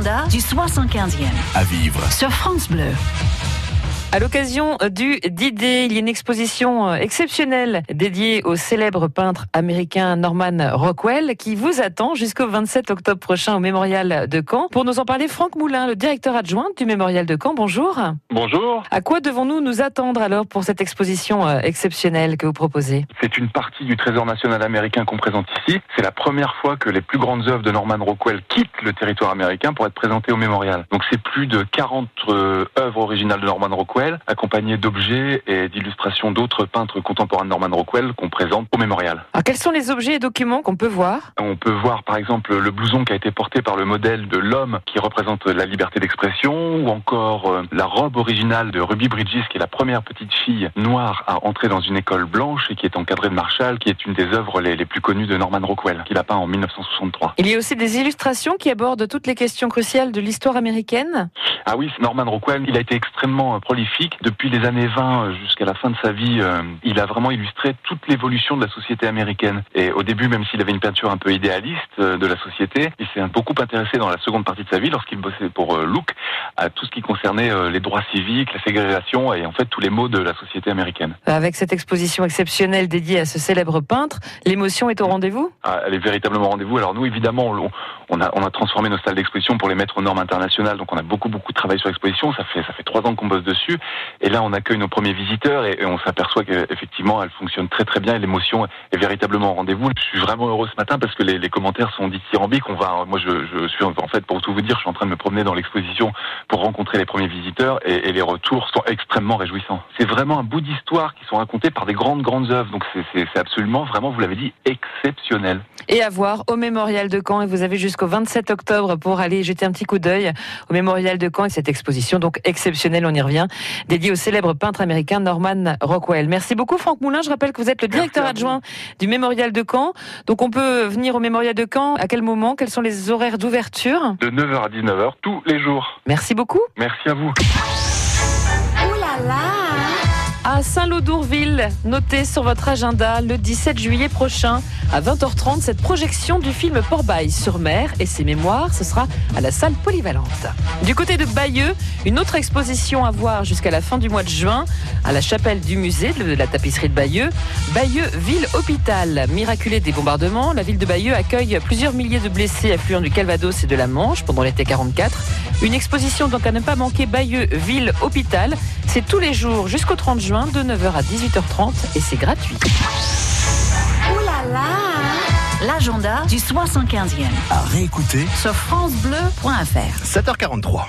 Du 75e. À vivre. Sur France Bleu. À l'occasion du D-Day, il y a une exposition euh, exceptionnelle dédiée au célèbre peintre américain Norman Rockwell qui vous attend jusqu'au 27 octobre prochain au Mémorial de Caen. Pour nous en parler, Franck Moulin, le directeur adjoint du Mémorial de Caen. Bonjour. Bonjour. À quoi devons-nous nous attendre alors pour cette exposition euh, exceptionnelle que vous proposez? C'est une partie du Trésor national américain qu'on présente ici. C'est la première fois que les plus grandes œuvres de Norman Rockwell quittent le territoire américain pour être présentées au Mémorial. Donc c'est plus de 40 euh, œuvres originales de Norman Rockwell accompagné d'objets et d'illustrations d'autres peintres contemporains de Norman Rockwell qu'on présente au mémorial. Alors, quels sont les objets et documents qu'on peut voir? On peut voir par exemple le blouson qui a été porté par le modèle de l'homme qui représente la liberté d'expression ou encore euh, la robe originale de Ruby Bridges qui est la première petite fille noire à entrer dans une école blanche et qui est encadrée de Marshall qui est une des œuvres les, les plus connues de Norman Rockwell qu'il a peint en 1963. Il y a aussi des illustrations qui abordent toutes les questions cruciales de l'histoire américaine? Ah oui, Norman Rockwell, il a été extrêmement euh, Depuis les années 20 euh, jusqu'à la fin de sa vie, euh, il a vraiment illustré toute l'évolution de la société américaine. Et au début, même s'il avait une peinture un peu idéaliste de la société, il s'est beaucoup intéressé dans la seconde partie de sa vie, lorsqu'il bossait pour Look, à tout ce qui concernait les droits civiques, la ségrégation et en fait tous les maux de la société américaine. Avec cette exposition exceptionnelle dédiée à ce célèbre peintre, l'émotion est au rendez-vous? Ah, Elle est véritablement au rendez-vous. Alors nous, évidemment, on, on, a, on a transformé nos salles d'exposition pour les mettre aux normes internationales, donc on a beaucoup, beaucoup travail sur l'exposition. Ça fait ça fait trois ans qu'on bosse dessus. Et là, on accueille nos premiers visiteurs et, on s'aperçoit qu'effectivement, elle fonctionne très très bien et l'émotion est véritablement au rendez-vous. Je suis vraiment heureux ce matin parce que les, commentaires sont dithyrambiques. On va, moi, je, suis en fait pour tout vous dire, je suis en train de me promener dans l'exposition pour rencontrer les premiers visiteurs et, et les retours sont extrêmement réjouissants. C'est vraiment un bout d'histoire qui sont racontés par des grandes grandes œuvres. Donc c'est absolument, vraiment, vous l'avez dit, exceptionnel. Et à voir au Mémorial de Caen. Et vous avez jusqu'au 27 octobre pour aller jeter un petit coup d'œil au Mémorial de Caen et cette exposition donc exceptionnelle, on y revient, dédiée au célèbre peintre américain Norman Rockwell. Merci beaucoup Franck Moulin. Je rappelle que vous êtes le directeur adjoint du Mémorial de Caen. Donc on peut venir au Mémorial de Caen à quel moment? Quels sont les horaires d'ouverture? De 9h à 19h tous les jours. Merci beaucoup. Merci à vous. Ouh là là à Saint-Lô-d'Ourville. Notez sur votre agenda le 17 juillet prochain à 20h30 cette projection du film Port-Bail sur mer et ses mémoires. Ce sera à la salle polyvalente. Du côté de Bayeux, une autre exposition à voir jusqu'à la fin du mois de juin à la chapelle du musée de la tapisserie de Bayeux. Bayeux, ville hôpital. Miraculé des bombardements, la ville de Bayeux accueille plusieurs milliers de blessés affluents du Calvados et de la Manche pendant l'été 44. Une exposition donc à ne pas manquer Bayeux, ville hôpital. C'est tous les jours jusqu'au 30 juin de 9h à 18h30 et c'est gratuit. Ouh là là L'agenda du 75e. À réécouter sur francebleu.fr. 7h43.